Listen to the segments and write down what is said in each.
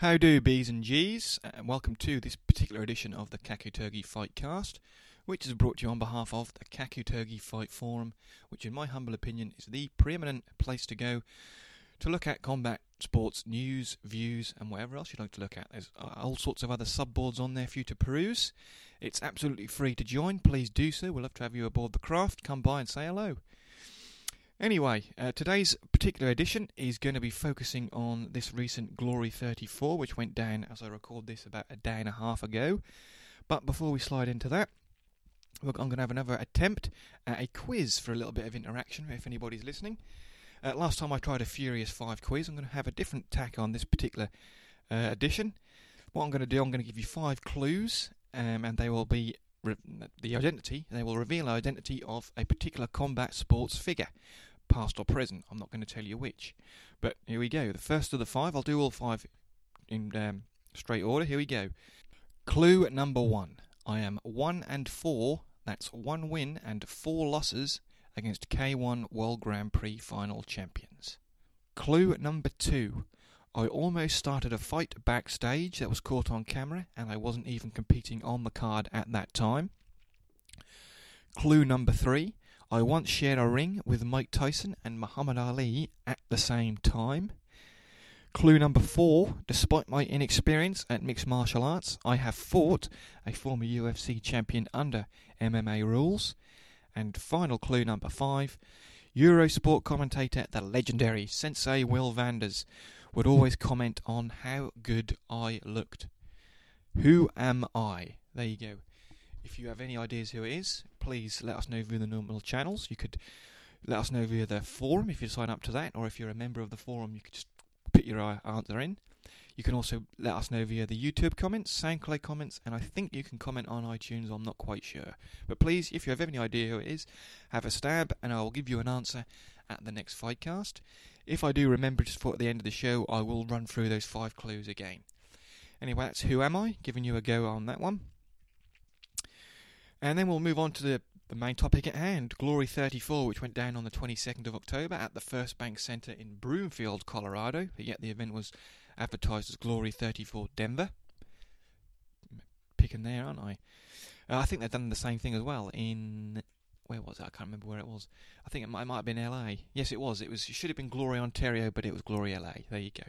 How do B's and G's, and welcome to this particular edition of the Kakutogi Fightcast, which is brought to you on behalf of the Kakutogi Fight Forum, which, in my humble opinion, is the preeminent place to go to look at combat sports news, views, and whatever else you'd like to look at. There's uh, all sorts of other subboards on there for you to peruse. It's absolutely free to join. Please do so. We'd love to have you aboard the craft. Come by and say hello. Anyway, uh, today's particular edition is going to be focusing on this recent Glory 34, which went down as I record this about a day and a half ago. But before we slide into that, I'm going to have another attempt at a quiz for a little bit of interaction if anybody's listening. Uh, last time I tried a Furious 5 quiz, I'm going to have a different tack on this particular uh, edition. What I'm going to do, I'm going to give you five clues, um, and they will be re- the identity, they will reveal the identity of a particular combat sports figure past or present. I'm not going to tell you which. But here we go. The first of the five, I'll do all five in um, straight order. Here we go. Clue number one I am one and four, that's one win and four losses against K1 World Grand Prix final champions. Clue number two I almost started a fight backstage that was caught on camera, and I wasn't even competing on the card at that time. Clue number three I once shared a ring with Mike Tyson and Muhammad Ali at the same time. Clue number four Despite my inexperience at mixed martial arts, I have fought a former UFC champion under MMA rules. And final clue number five Eurosport commentator, the legendary Sensei Will Vanders, would always comment on how good I looked. Who am I? There you go. If you have any ideas who it is, please let us know via the normal channels. You could let us know via the forum if you sign up to that, or if you're a member of the forum, you could just put your uh, answer in. You can also let us know via the YouTube comments, SoundCloud comments, and I think you can comment on iTunes. I'm not quite sure. But please, if you have any idea who it is, have a stab, and I will give you an answer at the next Fightcast. If I do remember just for at the end of the show, I will run through those five clues again. Anyway, that's Who Am I? Giving you a go on that one. And then we'll move on to the, the main topic at hand Glory 34, which went down on the 22nd of October at the First Bank Center in Broomfield, Colorado. But yet the event was advertised as Glory 34 Denver. Picking there, aren't I? Uh, I think they've done the same thing as well in. Where was it? I can't remember where it was. I think it might, it might have been LA. Yes, it was. It was. It should have been Glory Ontario, but it was Glory LA. There you go.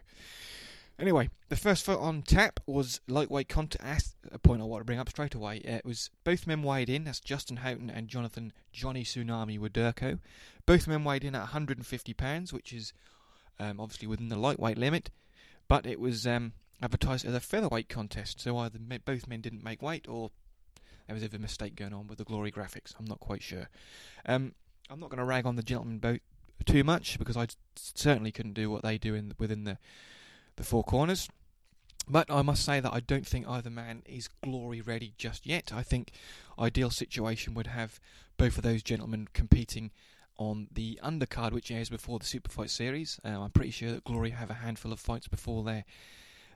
Anyway, the first foot on tap was lightweight contest. A point I want to bring up straight away. Uh, it was both men weighed in. That's Justin Houghton and Jonathan Johnny Tsunami Widerko. Both men weighed in at 150 pounds, which is um, obviously within the lightweight limit. But it was um, advertised as a featherweight contest, so either both men didn't make weight, or there was a mistake going on with the glory graphics. I'm not quite sure. Um, I'm not going to rag on the gentlemen both too much because I certainly couldn't do what they do in within the the four corners. But I must say that I don't think either man is glory ready just yet. I think ideal situation would have both of those gentlemen competing on the undercard, which airs before the Super Fight series. Uh, I'm pretty sure that Glory have a handful of fights before their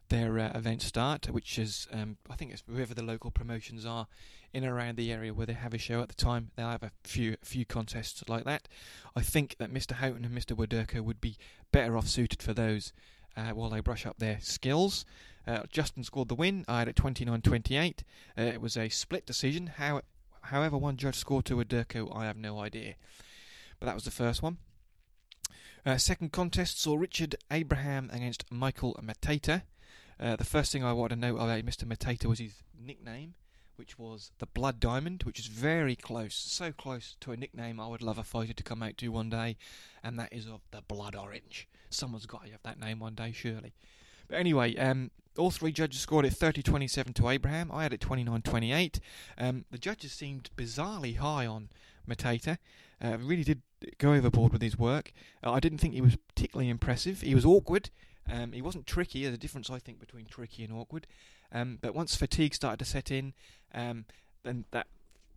their uh, events start, which is um, I think it's whoever the local promotions are in and around the area where they have a show at the time. They'll have a few few contests like that. I think that Mr. Houghton and Mr. Widerko would be better off suited for those uh, while they brush up their skills. Uh, Justin scored the win. I had it 29 28. Uh, it was a split decision. How, however, one judge scored to Widerko, I have no idea. But that was the first one. Uh, second contest saw Richard Abraham against Michael Matata. Uh, the first thing I want to note about Mr. Matata was his nickname, which was the Blood Diamond, which is very close, so close to a nickname I would love a fighter to come out to one day, and that is of the Blood Orange. Someone's got to have that name one day, surely. But anyway, um, all three judges scored it 30 27 to Abraham. I had it 29 28. Um, the judges seemed bizarrely high on Matata. Uh, really did go overboard with his work. Uh, I didn't think he was particularly impressive. He was awkward. Um, he wasn't tricky. There's a difference, I think, between tricky and awkward. Um, but once fatigue started to set in, um, then that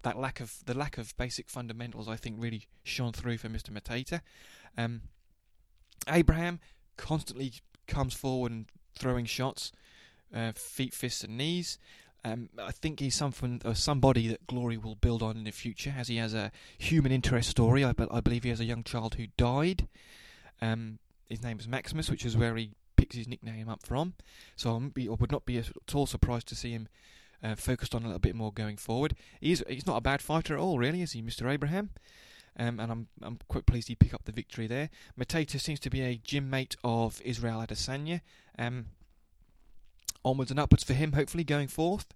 that lack of the lack of basic fundamentals, I think, really shone through for Mr. Matata. Um, Abraham constantly comes forward and throwing shots, uh, feet, fists, and knees. Um, I think he's something, uh, somebody that Glory will build on in the future, as he has a human interest story. I, be- I believe he has a young child who died. Um, his name is Maximus, which is where he picks his nickname up from. So I, be, would not be at all surprised to see him uh, focused on a little bit more going forward. He's he's not a bad fighter at all, really, is he, Mr. Abraham? Um, and I'm I'm quite pleased he picked up the victory there. Matata seems to be a gym mate of Israel Adesanya. Um, onwards and upwards for him, hopefully going forth.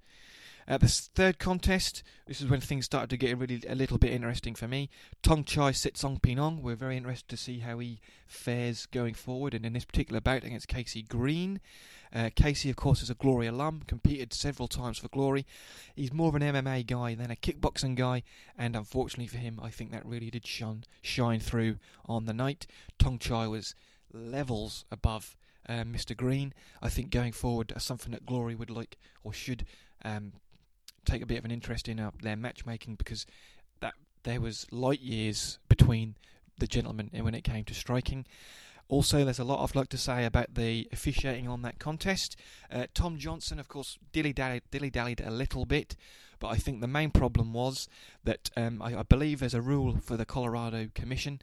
Uh, the third contest, this is when things started to get really a little bit interesting for me. Tong Chai Sitsongpeenong. We're very interested to see how he fares going forward, and in this particular bout against Casey Greene. Uh, Casey, of course, is a Glory alum, competed several times for Glory. He's more of an MMA guy than a kickboxing guy, and unfortunately for him, I think that really did shine, shine through on the night. Tong Chai was levels above uh, Mr. Greene. I think going forward, uh, something that Glory would like or should um, take a bit of an interest in uh, their matchmaking because that there was light years between the gentlemen and when it came to striking. Also, there's a lot I'd like to say about the officiating on that contest. Uh, Tom Johnson, of course, dilly dallied a little bit, but I think the main problem was that um, I, I believe there's a rule for the Colorado Commission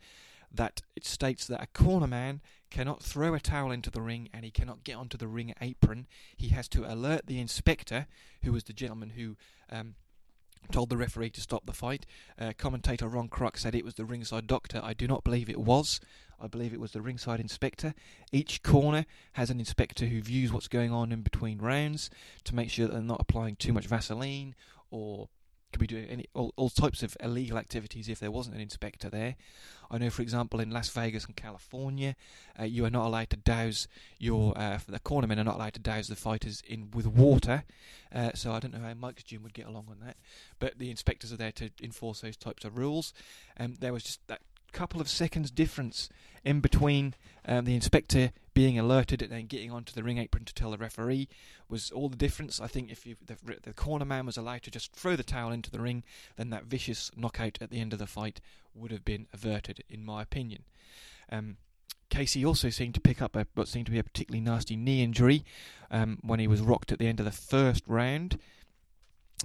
that it states that a corner man cannot throw a towel into the ring and he cannot get onto the ring apron. He has to alert the inspector, who was the gentleman who um, told the referee to stop the fight. Uh, commentator Ron Kruck said it was the ringside doctor. I do not believe it was. I believe it was the ringside inspector. Each corner has an inspector who views what's going on in between rounds to make sure that they're not applying too much Vaseline or could be doing any all, all types of illegal activities if there wasn't an inspector there. I know, for example, in Las Vegas and California, uh, you are not allowed to douse your uh, the cornermen are not allowed to douse the fighters in with water. Uh, so I don't know how Mike's gym would get along on that, but the inspectors are there to enforce those types of rules. And um, there was just that couple of seconds difference in between um, the inspector being alerted and then getting onto the ring apron to tell the referee was all the difference. I think if you, the, the corner man was allowed to just throw the towel into the ring, then that vicious knockout at the end of the fight would have been averted, in my opinion. Um, Casey also seemed to pick up a, what seemed to be a particularly nasty knee injury um, when he was rocked at the end of the first round.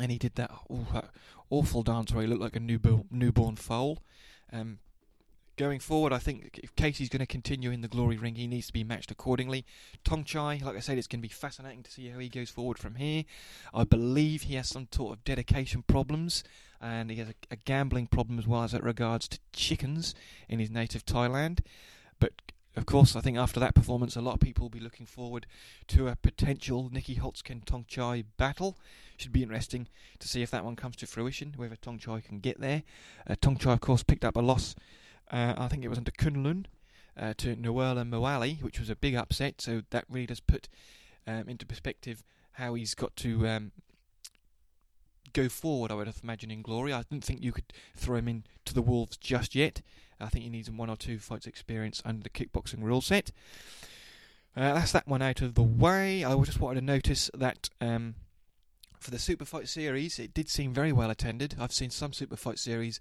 And he did that, that awful dance where he looked like a newborn, newborn foal. Um, going forward, I think if Casey's going to continue in the glory ring, he needs to be matched accordingly. Tong Chai, like I said, it's going to be fascinating to see how he goes forward from here. I believe he has some sort of dedication problems, and he has a, a gambling problem as well as it regards to chickens in his native Thailand. But of course, I think after that performance, a lot of people will be looking forward to a potential Nieky Holzken Tong Chai battle. Should be interesting to see if that one comes to fruition, whether Tong Chai can get there. Uh, Tong Chai, of course, picked up a loss uh, I think it was under Kunlun uh, to Nawala Moali, which was a big upset. So that really does put um, into perspective how he's got to um, go forward. I would have imagined in glory. I didn't think you could throw him into the wolves just yet. I think he needs one or two fights experience under the kickboxing rule set. Uh, that's that one out of the way. I just wanted to notice that um, for the Super Fight series, it did seem very well attended. I've seen some Super Fight series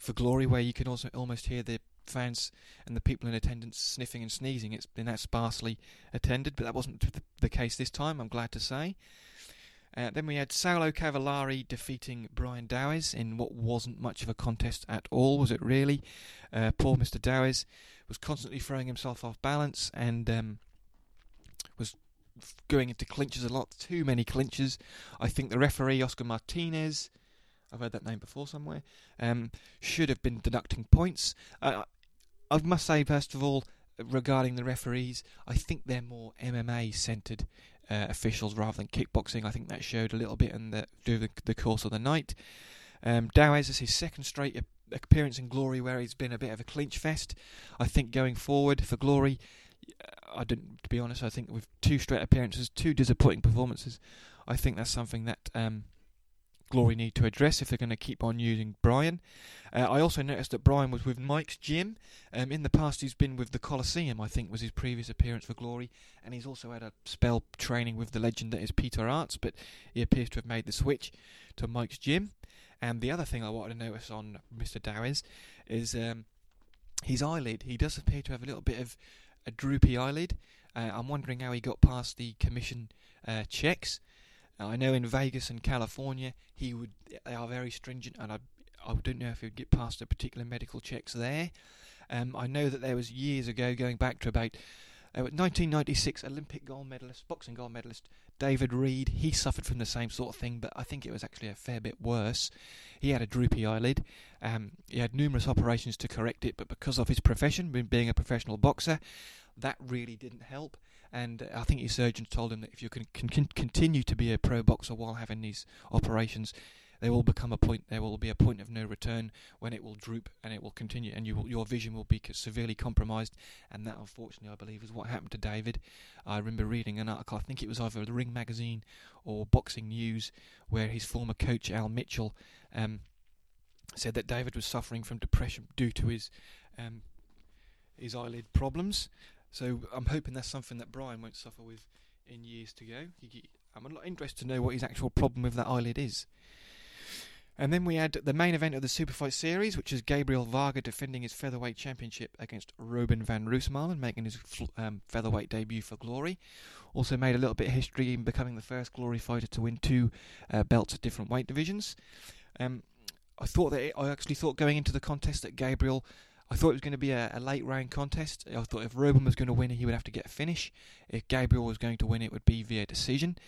for glory, where you can also almost hear the fans and the people in attendance sniffing and sneezing. It's been that sparsely attended, but that wasn't the case this time, I'm glad to say. Uh, then we had Saulo Cavallari defeating Brian Dowes in what wasn't much of a contest at all, was it really? Uh, poor Mr. Dowes was constantly throwing himself off balance and um, was going into clinches a lot, too many clinches. I think the referee, Oscar Martinez, I've heard that name before somewhere, um, should have been deducting points. Uh, I must say, first of all, regarding the referees, I think they're more MMA centred uh, officials rather than kickboxing. I think that showed a little bit in the, the, the course of the night. Um, Dowes is his second straight appearance in Glory where he's been a bit of a clinch fest. I think going forward for Glory, I didn't, to be honest, I think with two straight appearances, two disappointing performances, I think that's something that um, Glory need to address if they're going to keep on using Brian. Uh, I also noticed that Brian was with Mike's gym. Um, in the past, he's been with the Coliseum, I think, was his previous appearance for Glory, and he's also had a spell training with the legend that is Peter Aerts, but he appears to have made the switch to Mike's gym. And the other thing I wanted to notice on Mr. Dowes is um, his eyelid. He does appear to have a little bit of a droopy eyelid. Uh, I'm wondering how he got past the commission uh, checks. Now, I know in Vegas and California, he would they are very stringent, and I I don't know if he would get past the particular medical checks there. Um, I know that there was years ago, going back to about Uh, 1996 Olympic gold medalist, boxing gold medalist David Reid. He suffered from the same sort of thing, but I think it was actually a fair bit worse. He had a droopy eyelid. Um, he had numerous operations to correct it, but because of his profession, being a professional boxer, that really didn't help. And I think his surgeons told him that if you can, can continue to be a pro boxer while having these operations, there will become a point. There will be a point of no return when it will droop and it will continue, and you will, your vision will be severely compromised. And that, unfortunately, I believe, is what happened to David. I remember reading an article. I think it was either the Ring magazine or Boxing News, where his former coach Al Mitchell um, said that David was suffering from depression due to his um, his eyelid problems. So I'm hoping that's something that Brian won't suffer with in years to go. I'm a lot interested to know what his actual problem with that eyelid is. And then we had the main event of the Superfight Series, which is Gabriel Varga defending his featherweight championship against Robin van Roosmalen, making his um, featherweight debut for Glory. Also made a little bit of history in becoming the first Glory fighter to win two uh, belts at different weight divisions. Um, I thought that it, I actually thought going into the contest that Gabriel I thought it was going to be a, a, late round contest. I thought if Robin was going to win, he would have to get a finish. If Gabriel was going to win, it would be via decision.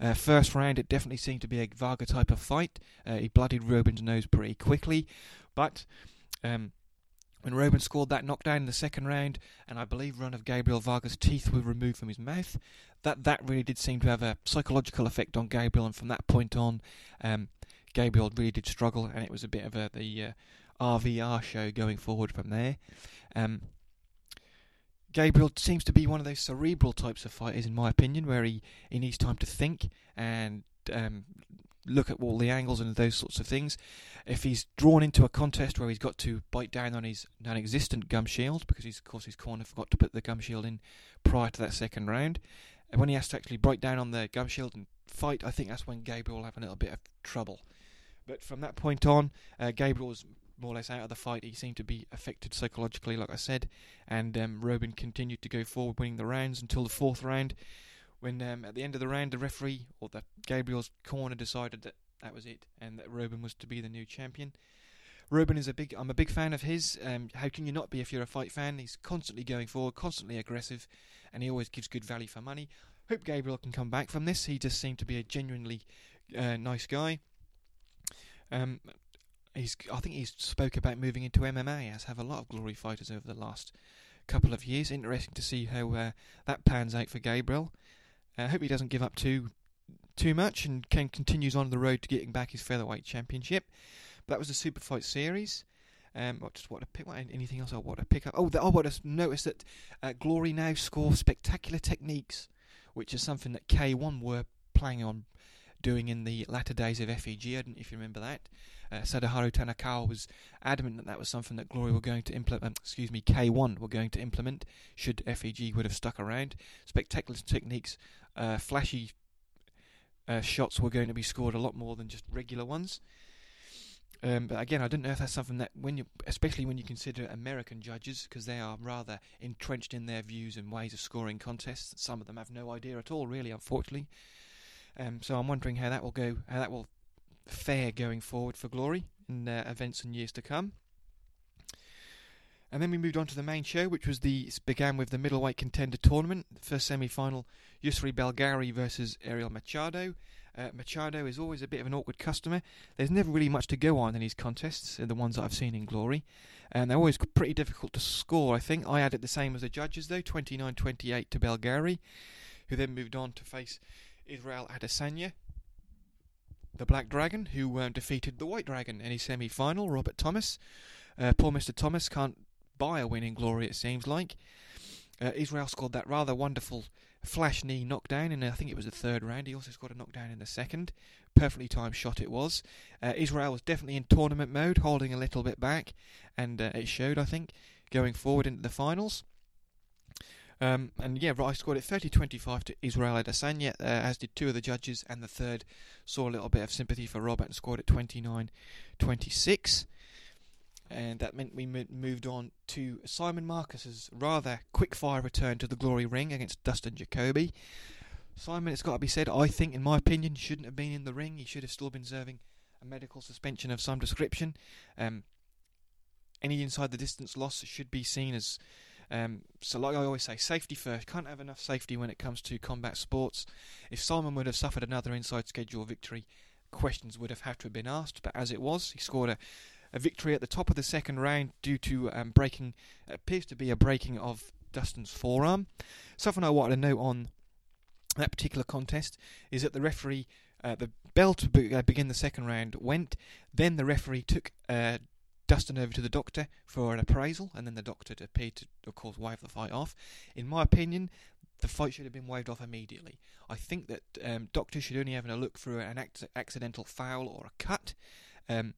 Uh, first round, it definitely seemed to be a Varga type of fight. Uh, he bloodied Robin's nose pretty quickly, but um, when Robin scored that knockdown in the second round, and I believe one of Gabriel Varga's teeth were removed from his mouth, that that really did seem to have a psychological effect on Gabriel, and from that point on, um, Gabriel really did struggle, and it was a bit of a the uh, RVR show going forward from there. Um, Gabriel seems to be one of those cerebral types of fighters, in my opinion, where he, he needs time to think and um, look at all the angles and those sorts of things. If he's drawn into a contest where he's got to bite down on his non-existent gum shield, because he's, of course his corner forgot to put the gum shield in prior to that second round, and when he has to actually bite down on the gum shield and fight, I think that's when Gabriel will have a little bit of trouble. But from that point on, uh, Gabriel was more or less out of the fight. He seemed to be affected psychologically, like I said, and um, Robin continued to go forward, winning the rounds until the fourth round, when um, at the end of the round, the referee or the Gabriel's corner decided that that was it, and that Robin was to be the new champion. Robin is a big. I'm a big fan of his. Um, how can you not be if you're a fight fan? He's constantly going forward, constantly aggressive, and he always gives good value for money. Hope Gabriel can come back from this. He just seemed to be a genuinely uh, nice guy. Um, he's I think he's spoke about moving into MMA as have a lot of glory fighters over the last couple of years. Interesting to see how uh, that pans out for Gabriel. I uh, hope he doesn't give up too too much and can continues on the road to getting back his featherweight championship. But that was the super fight series. Um, what just what to pick? What, anything else I want to pick up? Oh, the, I want to notice that uh, Glory now score spectacular techniques, which is something that K1 were planning on doing in the latter days of FEG. I don't know if you remember that. Uh, Sadaharu Tanikawa was adamant that that was something that Glory were going to implement. Excuse me, K1 were going to implement. Should FEG would have stuck around, spectacular techniques, uh, flashy uh, shots were going to be scored a lot more than just regular ones. Um, but again, I don't know if that's something that, when you, especially when you consider American judges, because they are rather entrenched in their views and ways of scoring contests. Some of them have no idea at all, really, unfortunately. Um, so I'm wondering how that will go, how that will fair going forward for Glory in uh, events and years to come. And then we moved on to the main show, which was the began with the middleweight contender tournament. The first semi-final, Yusri Belgari versus Ariel Machado. Uh, Machado is always a bit of an awkward customer. There's never really much to go on in these contests, the ones that I've seen in Glory. And they're always pretty difficult to score, I think. I had it the same as the judges, though 29 28 to Belgari, who then moved on to face Israel Adesanya the Black Dragon, who um, defeated the White Dragon in his semi final, Robert Thomas. Uh, poor Mr. Thomas can't buy a win in glory, it seems like. Uh, Israel scored that rather wonderful flash knee knockdown, and I think it was the third round. He also scored a knockdown in the second. Perfectly timed shot it was. Uh, Israel was definitely in tournament mode, holding a little bit back, and uh, it showed, I think, going forward into the finals. Um, and yeah, I scored it 30-25 to Israel Adesanya, uh, as did two of the judges, and the third saw a little bit of sympathy for Robert and scored it 29-26. And that meant we moved on to Simon Marcus's rather quick-fire return to the glory ring against Dustin Jacoby. Simon, it's got to be said, I think, in my opinion, shouldn't have been in the ring. He should have still been serving a medical suspension of some description. Um, any inside the distance loss should be seen as Um, so, like I always say, safety first. Can't have enough safety when it comes to combat sports. If Simon would have suffered another inside schedule victory, questions would have had to have been asked. But as it was, he scored a, a victory at the top of the second round due to um, breaking, appears to be a breaking of Dustin's forearm. Something I wanted to note on that particular contest is that the referee, uh, the bell to be, uh, begin the second round went, then the referee took uh, Dustin over to the doctor for an appraisal, and then the doctor appeared to, of course, wave the fight off. In my opinion, the fight should have been waved off immediately. I think that um, doctors should only have a look through an accidental foul or a cut. Um,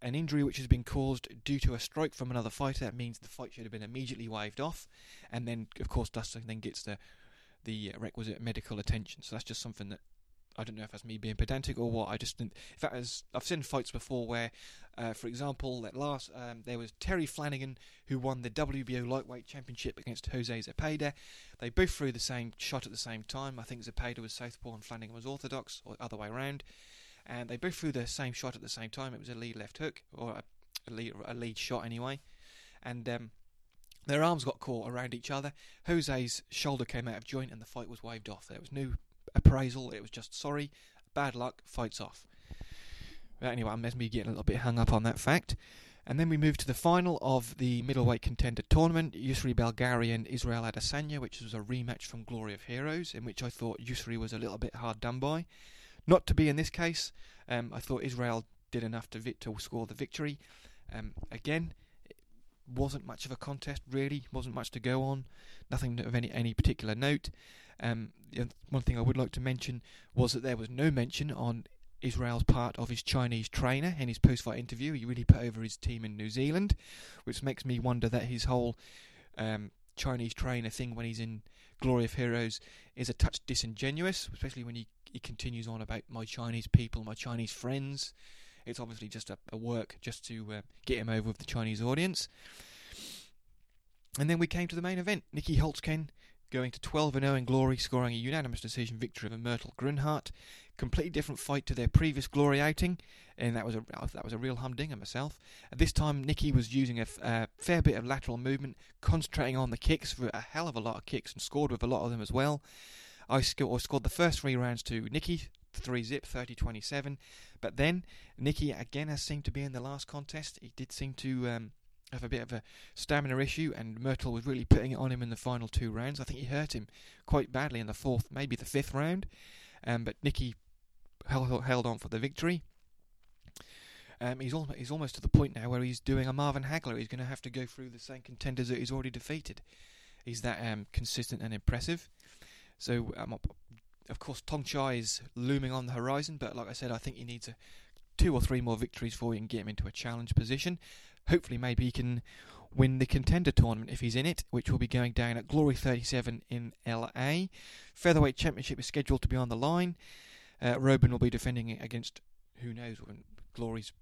an injury which has been caused due to a strike from another fighter that means the fight should have been immediately waved off, and then of course Dustin then gets the the requisite medical attention. So that's just something that I don't know if that's me being pedantic or what. I just didn't. In fact, as I've seen fights before where, uh, for example, at last um, there was Terry Flanagan who won the WBO lightweight championship against Jose Zepeda. They both threw the same shot at the same time. I think Zepeda was southpaw and Flanagan was orthodox, or other way around. And they both threw the same shot at the same time. It was a lead left hook or a, a lead, a lead shot anyway. And um, their arms got caught around each other. Jose's shoulder came out of joint and the fight was waved off. There was no appraisal. It was just sorry, bad luck, fights off. But anyway, I'm me getting a little bit hung up on that fact. And then we move to the final of the middleweight contender tournament, Yusri Belgari and Israel Adesanya, which was a rematch from Glory of Heroes, in which I thought Yusri was a little bit hard done by. Not to be in this case. Um, I thought Israel did enough to, vi- to score the victory. Um, again, wasn't much of a contest, really. wasn't much to go on. Nothing of any, any particular note. Um, one thing I would like to mention was that there was no mention on Israel's part of his Chinese trainer in his post-fight interview. He really put over his team in New Zealand, which makes me wonder that his whole um, Chinese trainer thing when he's in Glory of Heroes is a touch disingenuous, especially when he, he continues on about my Chinese people, my Chinese friends. It's obviously just a, a work just to uh, get him over with the Chinese audience. And then we came to the main event. Nieky Holzken going to 12 0 in glory, scoring a unanimous decision victory over Murthel Groenhart. Completely different fight to their previous glory outing, and that was a that was a real humdinger myself. At this time, Nieky was using a, fair bit of lateral movement, concentrating on the kicks for a hell of a lot of kicks, and scored with a lot of them as well. I scored, scored the first three rounds to Nieky, 3 zip, 30 27. But then, Nieky again has seemed to be in the last contest. He did seem to um, have a bit of a stamina issue, and Murthel was really putting it on him in the final two rounds. I think he hurt him quite badly in the fourth, maybe the fifth round, um, but Nieky held, held on for the victory. Um, he's, al- he's almost to the point now where he's doing a Marvin Hagler. He's going to have to go through the same contenders that he's already defeated. He's that um, consistent and impressive. So, um, of course, Tongchai is looming on the horizon, but like I said, I think he needs a, two or three more victories before we can get him into a challenge position hopefully maybe he can win the contender tournament if he's in it, which will be going down at Glory 37 in LA. Featherweight Championship is scheduled to be on the line. Uh, Robin will be defending it against who knows when Glory's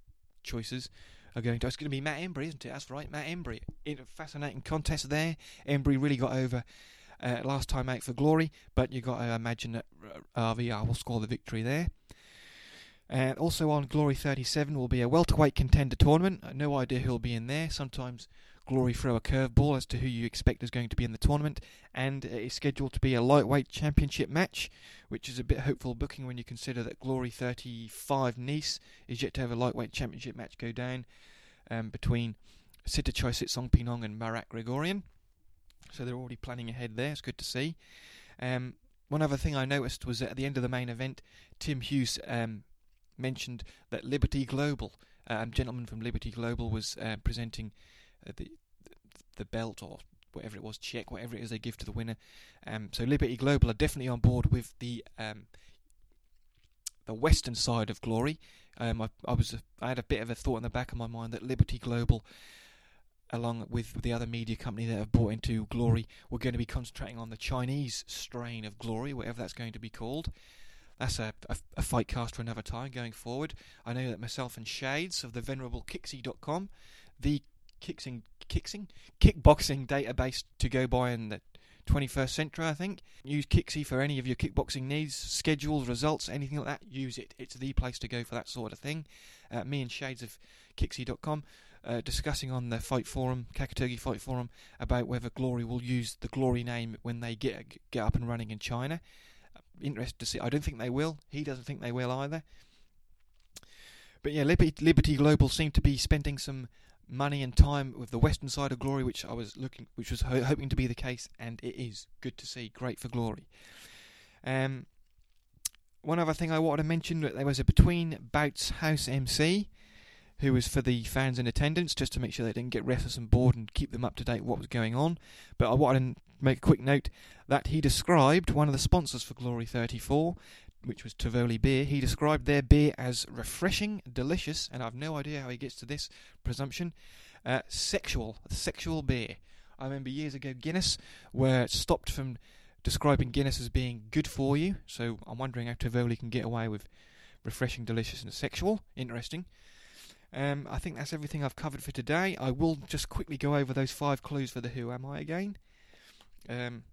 choices are going to. It's going to be Matt Embree, isn't it? That's right, Matt Embree. In a fascinating contest there. Embree really got over uh, last time out for Glory, but you've got to imagine that uh, RVR will score the victory there. And also on Glory 37 will be a welterweight contender tournament. No idea who'll be in there. Sometimes Glory throw a curveball as to who you expect is going to be in the tournament, and it is scheduled to be a lightweight championship match, which is a bit hopeful booking when you consider that Glory 35 Nice is yet to have a lightweight championship match go down um, between Sitthichai Sitsongpeenong and Marat Grigorian. So they're already planning ahead there. It's good to see. Um, one other thing I noticed was at the end of the main event, Tim Hughes um, mentioned that Liberty Global, um, gentleman from Liberty Global, was uh, presenting uh, the the belt or whatever it was, check, whatever it is they give to the winner. Um, so Liberty Global are definitely on board with the um, the western side of glory. Um, I, I, was I had a bit of a thought in the back of my mind that Liberty Global, along with the other media company that have bought into Glory, we're going to be concentrating on the Chinese strain of Glory, whatever that's going to be called that's a, a, a, fight cast for another time going forward. I know that myself and Shades of the venerable Kixie.com, the kicksing, kicksing, kickboxing database to go by in the 21st century, I think. Use Kixie for any of your kickboxing needs, schedules, results, anything like that. Use it. It's the place to go for that sort of thing. Uh, me and Shades of Kixie.com uh, discussing on the fight forum, Kakutogi fight forum, about whether Glory will use the Glory name when they get get up and running in China. Interested to see. I don't think they will. He doesn't think they will either. But yeah, Liberty, Liberty Global seem to be spending some money and time with the western side of Glory, which I was looking, which was ho- hoping to be the case, and it is good to see. Great for Glory. Um, one other thing I wanted to mention that there was a between bouts house MC who was for the fans in attendance just to make sure they didn't get restless and bored and keep them up to date what was going on. But I wanted to make a quick note that he described one of the sponsors for Glory 34, which was Tivoli Beer. He described their beer as refreshing, delicious, and I've no idea how he gets to this presumption. Uh, sexual, sexual beer. I remember years ago Guinness were stopped from describing Guinness as being good for you. So I'm wondering how Tivoli can get away with refreshing, delicious, and sexual. Interesting. Um, I think that's everything I've covered for today. I will just quickly go over those five clues for the Who Am I again. Um,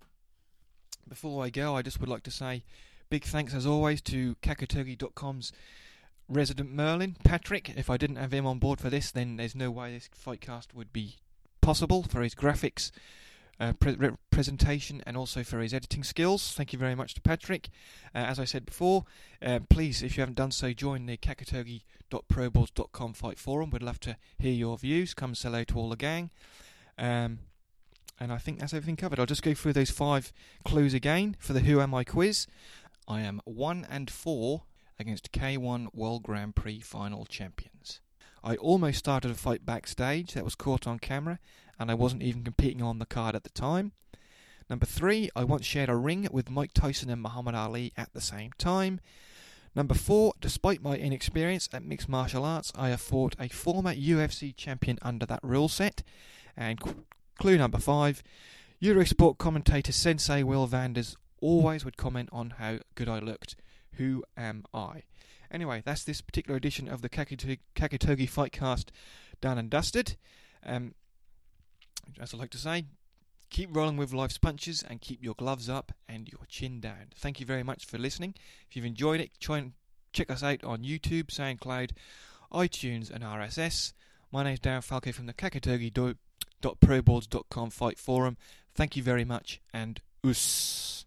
before I go, I just would like to say big thanks as always to Kakutogi.com's resident Merlin, Patrick. If I didn't have him on board for this, then there's no way this fightcast would be possible for his graphics uh, pre- re- presentation and also for his editing skills. Thank you very much to Patrick. Uh, as I said before, uh, please, if you haven't done so, join the kakutogi.proboards.com fight forum. We'd love to hear your views. Come say hello to all the gang. Um, and I think that's everything covered. I'll just go through those five clues again for the Who Am I quiz. I am 1 and 4 against K1 World Grand Prix final champions. I almost started a fight backstage that was caught on camera and I wasn't even competing on the card at the time. Number three, I once shared a ring with Mike Tyson and Muhammad Ali at the same time. Number four, despite my inexperience at mixed martial arts, I have fought a former UFC champion under that rule set. And clue number five, Eurosport commentator Sensei Will Vanders always would comment on how good I looked. Who am I? Anyway, that's this particular edition of the Kakutogi, Fightcast done and dusted. Um, as I like to say, keep rolling with life's punches and keep your gloves up and your chin down. Thank you very much for listening. If you've enjoyed it, try and check us out on YouTube, SoundCloud, iTunes, and RSS. My name is Darren Falco from the Kakutogi.proboards.com fight forum. Thank you very much and us.